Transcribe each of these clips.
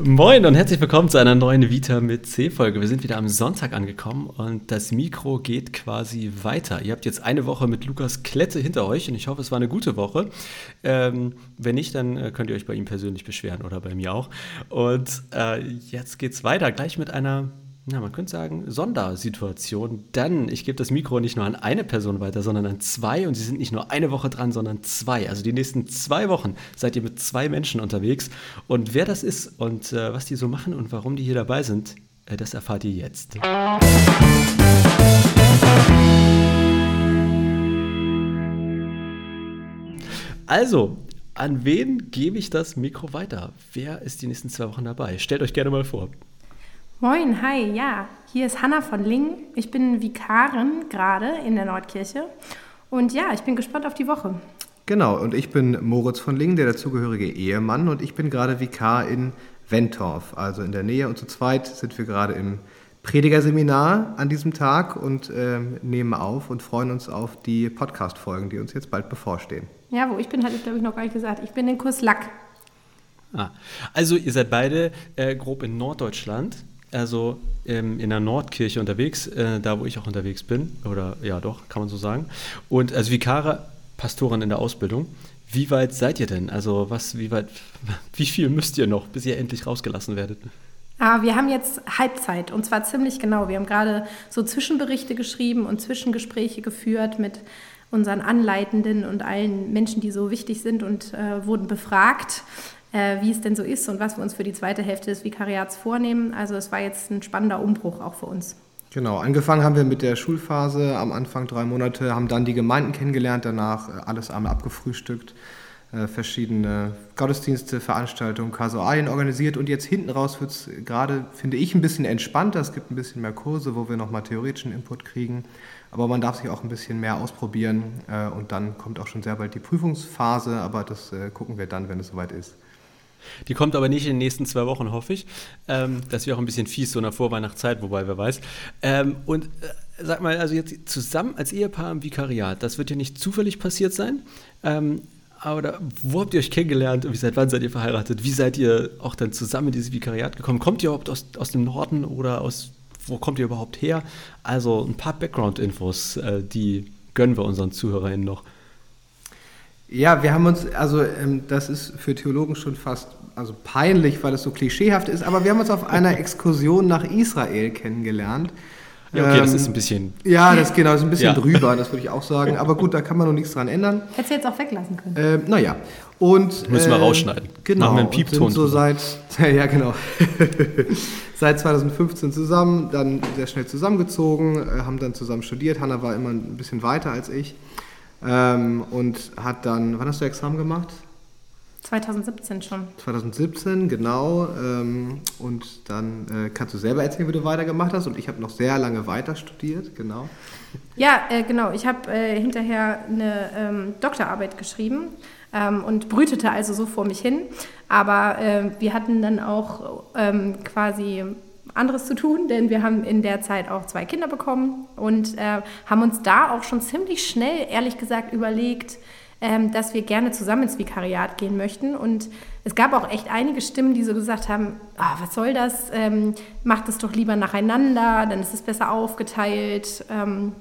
Moin und herzlich willkommen zu einer neuen Vita mit C-Folge. Wir sind wieder am Sonntag angekommen und das Mikro geht quasi weiter. Ihr habt jetzt eine Woche mit Lukas Klette hinter euch und ich hoffe, es war eine gute Woche. Ähm, wenn nicht, dann äh, könnt ihr euch bei ihm persönlich beschweren oder bei mir auch. Und äh, jetzt geht's weiter, gleich mit einer na, man könnte sagen, Sondersituation. Dann, ich gebe das Mikro nicht nur an eine Person weiter, sondern an zwei. Und sie sind nicht nur eine Woche dran, sondern zwei. Also die nächsten zwei Wochen seid ihr mit zwei Menschen unterwegs. Und wer das ist und äh, was die so machen und warum die hier dabei sind, äh, das erfahrt ihr jetzt. Also, an wen gebe ich das Mikro weiter? Wer ist die nächsten zwei Wochen dabei? Stellt euch gerne mal vor. Moin, hi, ja, hier ist Hanna von Ling. Ich bin Vikarin gerade in der Nordkirche und ja, ich bin gespannt auf die Woche. Genau, und ich bin Moritz von Ling, der dazugehörige Ehemann und ich bin gerade Vikar in Wentorf, also in der Nähe und zu zweit sind wir gerade im Predigerseminar an diesem Tag und äh, nehmen auf und freuen uns auf die Podcast-Folgen, die uns jetzt bald bevorstehen. Ja, wo ich bin, hatte ich glaube ich noch gar nicht gesagt. Ich bin in Kurs Lack. Ah, also ihr seid beide äh, grob in Norddeutschland also ähm, in der Nordkirche unterwegs, äh, da wo ich auch unterwegs bin, oder ja doch, kann man so sagen. Und als Vikare, Pastorin in der Ausbildung. Wie weit seid ihr denn? Also was, wie weit, wie viel müsst ihr noch, bis ihr endlich rausgelassen werdet? Ah, wir haben jetzt Halbzeit und zwar ziemlich genau. Wir haben gerade so Zwischenberichte geschrieben und Zwischengespräche geführt mit unseren Anleitenden und allen Menschen, die so wichtig sind und äh, wurden befragt wie es denn so ist und was wir uns für die zweite Hälfte des Vikariats vornehmen. Also es war jetzt ein spannender Umbruch auch für uns. Genau, angefangen haben wir mit der Schulphase, am Anfang drei Monate, haben dann die Gemeinden kennengelernt, danach äh, alles einmal abgefrühstückt, äh, verschiedene Gottesdienste, Veranstaltungen, Kasualien organisiert und jetzt hinten raus wird es gerade, finde ich, ein bisschen entspannter. Es gibt ein bisschen mehr Kurse, wo wir nochmal theoretischen Input kriegen, aber man darf sich auch ein bisschen mehr ausprobieren äh, und dann kommt auch schon sehr bald die Prüfungsphase, aber das äh, gucken wir dann, wenn es soweit ist. Die kommt aber nicht in den nächsten zwei Wochen, hoffe ich. Ähm, das wäre auch ein bisschen fies, so in der Vorweihnachtszeit, wobei wer weiß. Ähm, und äh, sag mal, also jetzt zusammen als Ehepaar im Vikariat, das wird ja nicht zufällig passiert sein. Ähm, aber wo habt ihr euch kennengelernt und wie seit wann seid ihr verheiratet? Wie seid ihr auch dann zusammen in dieses Vikariat gekommen? Kommt ihr überhaupt aus, aus dem Norden oder aus, wo kommt ihr überhaupt her? Also ein paar Background-Infos, äh, die gönnen wir unseren ZuhörerInnen noch. Ja, wir haben uns, also ähm, das ist für Theologen schon fast also peinlich, weil es so klischeehaft ist, aber wir haben uns auf einer Exkursion nach Israel kennengelernt. Ja, okay, ähm, das ist ein bisschen. Ja, das genau, ist ein bisschen ja. drüber, das würde ich auch sagen. Aber gut, da kann man noch nichts dran ändern. Hättest du jetzt auch weglassen können. Ähm, naja. Und, Müssen wir äh, rausschneiden. Genau. Machen wir einen Piepton. so seit, ja, genau. seit 2015 zusammen, dann sehr schnell zusammengezogen, äh, haben dann zusammen studiert. Hanna war immer ein bisschen weiter als ich. Ähm, und hat dann, wann hast du Examen gemacht? 2017 schon. 2017, genau. Ähm, und dann äh, kannst du selber erzählen, wie du weitergemacht hast. Und ich habe noch sehr lange weiter studiert, genau. Ja, äh, genau. Ich habe äh, hinterher eine ähm, Doktorarbeit geschrieben ähm, und brütete also so vor mich hin. Aber äh, wir hatten dann auch ähm, quasi anderes zu tun, denn wir haben in der Zeit auch zwei Kinder bekommen und äh, haben uns da auch schon ziemlich schnell, ehrlich gesagt, überlegt, ähm, dass wir gerne zusammen ins Vikariat gehen möchten. Und es gab auch echt einige Stimmen, die so gesagt haben, oh, was soll das, ähm, macht es doch lieber nacheinander, dann ist es besser aufgeteilt. Ähm,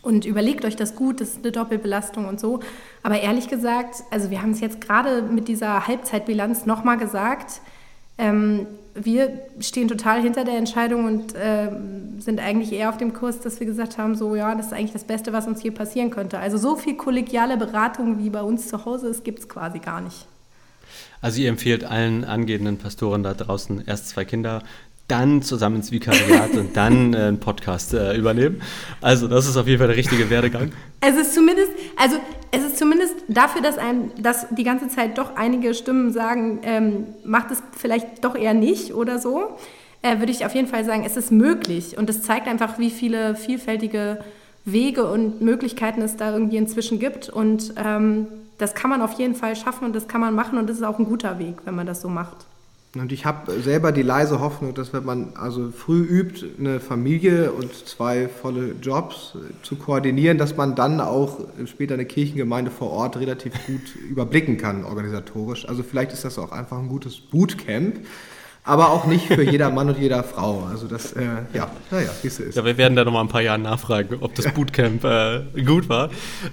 und überlegt euch das gut, das ist eine Doppelbelastung und so. Aber ehrlich gesagt, also wir haben es jetzt gerade mit dieser Halbzeitbilanz nochmal gesagt, ähm, wir stehen total hinter der Entscheidung und äh, sind eigentlich eher auf dem Kurs, dass wir gesagt haben, so ja, das ist eigentlich das Beste, was uns hier passieren könnte. Also so viel kollegiale Beratung, wie bei uns zu Hause ist, gibt es quasi gar nicht. Also ihr empfehlt allen angehenden Pastoren da draußen erst zwei Kinder, dann zusammen ins Vikariat und dann äh, einen Podcast äh, übernehmen. Also das ist auf jeden Fall der richtige Werdegang. Es ist zumindest, also es ist zumindest dafür, dass einem, dass die ganze Zeit doch einige Stimmen sagen, ähm, macht es vielleicht doch eher nicht oder so, äh, würde ich auf jeden Fall sagen, es ist möglich und es zeigt einfach, wie viele vielfältige Wege und Möglichkeiten es da irgendwie inzwischen gibt und ähm, das kann man auf jeden Fall schaffen und das kann man machen und das ist auch ein guter Weg, wenn man das so macht. Und ich habe selber die leise Hoffnung, dass wenn man also früh übt, eine Familie und zwei volle Jobs zu koordinieren, dass man dann auch später eine Kirchengemeinde vor Ort relativ gut überblicken kann organisatorisch. Also vielleicht ist das auch einfach ein gutes Bootcamp. Aber auch nicht für jeder Mann und jeder Frau. Also das, äh, ja, naja, wie es ist. Ja, wir werden da nochmal ein paar Jahre nachfragen, ob das Bootcamp äh, gut war.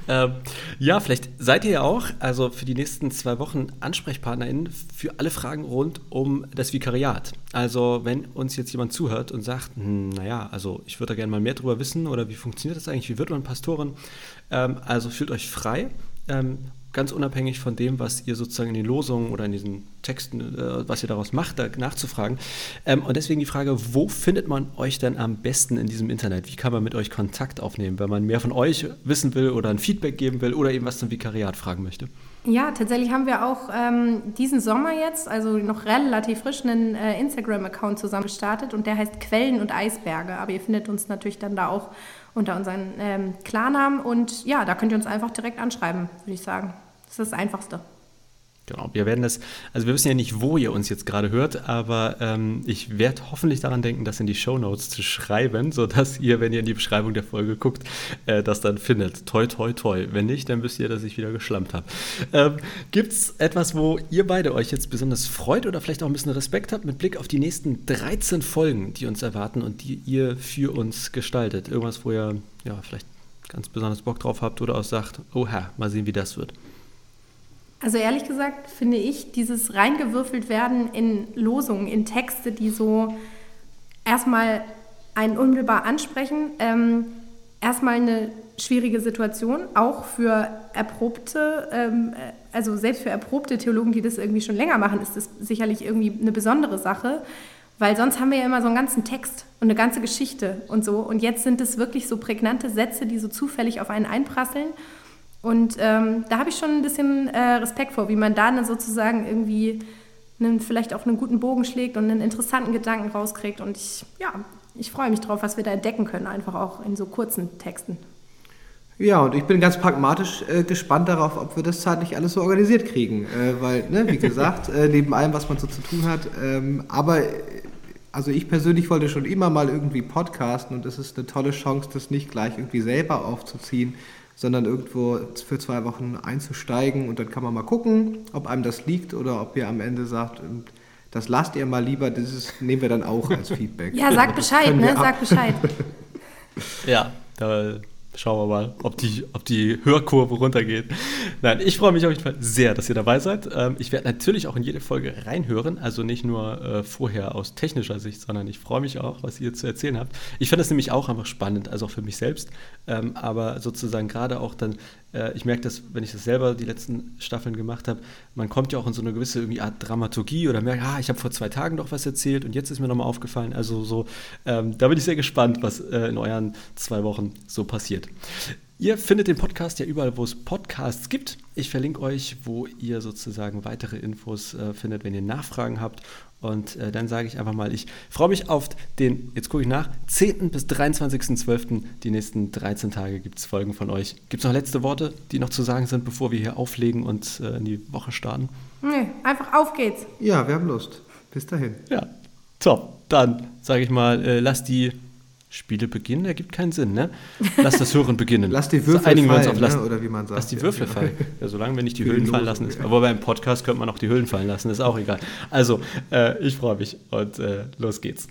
Ähm, ja, vielleicht seid ihr ja auch, also für die nächsten zwei Wochen AnsprechpartnerInnen für alle Fragen rund um das Vikariat. Also wenn uns jetzt jemand zuhört und sagt, hm, naja, also ich würde da gerne mal mehr drüber wissen oder wie funktioniert das eigentlich, wie wird man Pastorin? Ähm, also fühlt euch frei. Ähm, ganz unabhängig von dem, was ihr sozusagen in den Losungen oder in diesen Texten, äh, was ihr daraus macht, da nachzufragen. Ähm, und deswegen die Frage, wo findet man euch denn am besten in diesem Internet? Wie kann man mit euch Kontakt aufnehmen, wenn man mehr von euch wissen will oder ein Feedback geben will oder eben was zum Vikariat fragen möchte? Ja, tatsächlich haben wir auch ähm, diesen Sommer jetzt, also noch relativ frisch, einen äh, Instagram-Account zusammen gestartet und der heißt Quellen und Eisberge. Aber ihr findet uns natürlich dann da auch unter unseren ähm, Klarnamen und ja, da könnt ihr uns einfach direkt anschreiben, würde ich sagen. Das ist das Einfachste. Genau, wir werden das, also wir wissen ja nicht, wo ihr uns jetzt gerade hört, aber ähm, ich werde hoffentlich daran denken, das in die Show Notes zu schreiben, sodass ihr, wenn ihr in die Beschreibung der Folge guckt, äh, das dann findet. Toi, toi, toi. Wenn nicht, dann wisst ihr, dass ich wieder geschlampt habe. Ähm, Gibt es etwas, wo ihr beide euch jetzt besonders freut oder vielleicht auch ein bisschen Respekt habt mit Blick auf die nächsten 13 Folgen, die uns erwarten und die ihr für uns gestaltet? Irgendwas, wo ihr ja vielleicht ganz besonders Bock drauf habt oder auch sagt, oh Herr, mal sehen, wie das wird. Also ehrlich gesagt finde ich dieses reingewürfelt werden in Losungen, in Texte, die so erstmal einen unmittelbar ansprechen, ähm, erstmal eine schwierige Situation, auch für erprobte, ähm, also selbst für erprobte Theologen, die das irgendwie schon länger machen, ist das sicherlich irgendwie eine besondere Sache, weil sonst haben wir ja immer so einen ganzen Text und eine ganze Geschichte und so. Und jetzt sind es wirklich so prägnante Sätze, die so zufällig auf einen einprasseln und ähm, da habe ich schon ein bisschen äh, Respekt vor, wie man da dann sozusagen irgendwie einen, vielleicht auch einen guten Bogen schlägt und einen interessanten Gedanken rauskriegt. Und ich, ja, ich freue mich drauf, was wir da entdecken können, einfach auch in so kurzen Texten. Ja, und ich bin ganz pragmatisch äh, gespannt darauf, ob wir das zeitlich alles so organisiert kriegen. Äh, weil, ne, wie gesagt, äh, neben allem, was man so zu tun hat, ähm, aber also ich persönlich wollte schon immer mal irgendwie podcasten und es ist eine tolle Chance, das nicht gleich irgendwie selber aufzuziehen, sondern irgendwo für zwei Wochen einzusteigen und dann kann man mal gucken, ob einem das liegt oder ob ihr am Ende sagt, ähm, das lasst ihr mal lieber, das ist, nehmen wir dann auch als Feedback. ja, sag Bescheid, ne? Sag Bescheid. ja, da Schauen wir mal, ob die, ob die Hörkurve runtergeht. Nein, ich freue mich auf jeden Fall sehr, dass ihr dabei seid. Ähm, ich werde natürlich auch in jede Folge reinhören, also nicht nur äh, vorher aus technischer Sicht, sondern ich freue mich auch, was ihr zu erzählen habt. Ich finde das nämlich auch einfach spannend, also auch für mich selbst, ähm, aber sozusagen gerade auch dann äh, ich merke das, wenn ich das selber die letzten Staffeln gemacht habe, man kommt ja auch in so eine gewisse irgendwie Art Dramaturgie oder merkt, ah, ich habe vor zwei Tagen doch was erzählt und jetzt ist mir nochmal aufgefallen. Also so, ähm, da bin ich sehr gespannt, was äh, in euren zwei Wochen so passiert. Ihr findet den Podcast ja überall, wo es Podcasts gibt. Ich verlinke euch, wo ihr sozusagen weitere Infos äh, findet, wenn ihr Nachfragen habt. Und äh, dann sage ich einfach mal, ich freue mich auf den, jetzt gucke ich nach, 10. bis 23.12. Die nächsten 13 Tage gibt es Folgen von euch. Gibt es noch letzte Worte, die noch zu sagen sind, bevor wir hier auflegen und äh, in die Woche starten? Nee, einfach auf geht's. Ja, wir haben Lust. Bis dahin. Ja, top. Dann sage ich mal, äh, lasst die Spiele beginnen, ergibt keinen Sinn, ne? Lass das Hören beginnen. Lass die Würfel so fallen, wir uns auf, lass, ne? oder wie man sagt. Lass die Würfel ja, fallen. Ja, solange wir nicht die Hüllen fallen lassen. Ist, aber beim Podcast könnte man auch die Hüllen fallen lassen, ist auch egal. Also, äh, ich freue mich und äh, los geht's.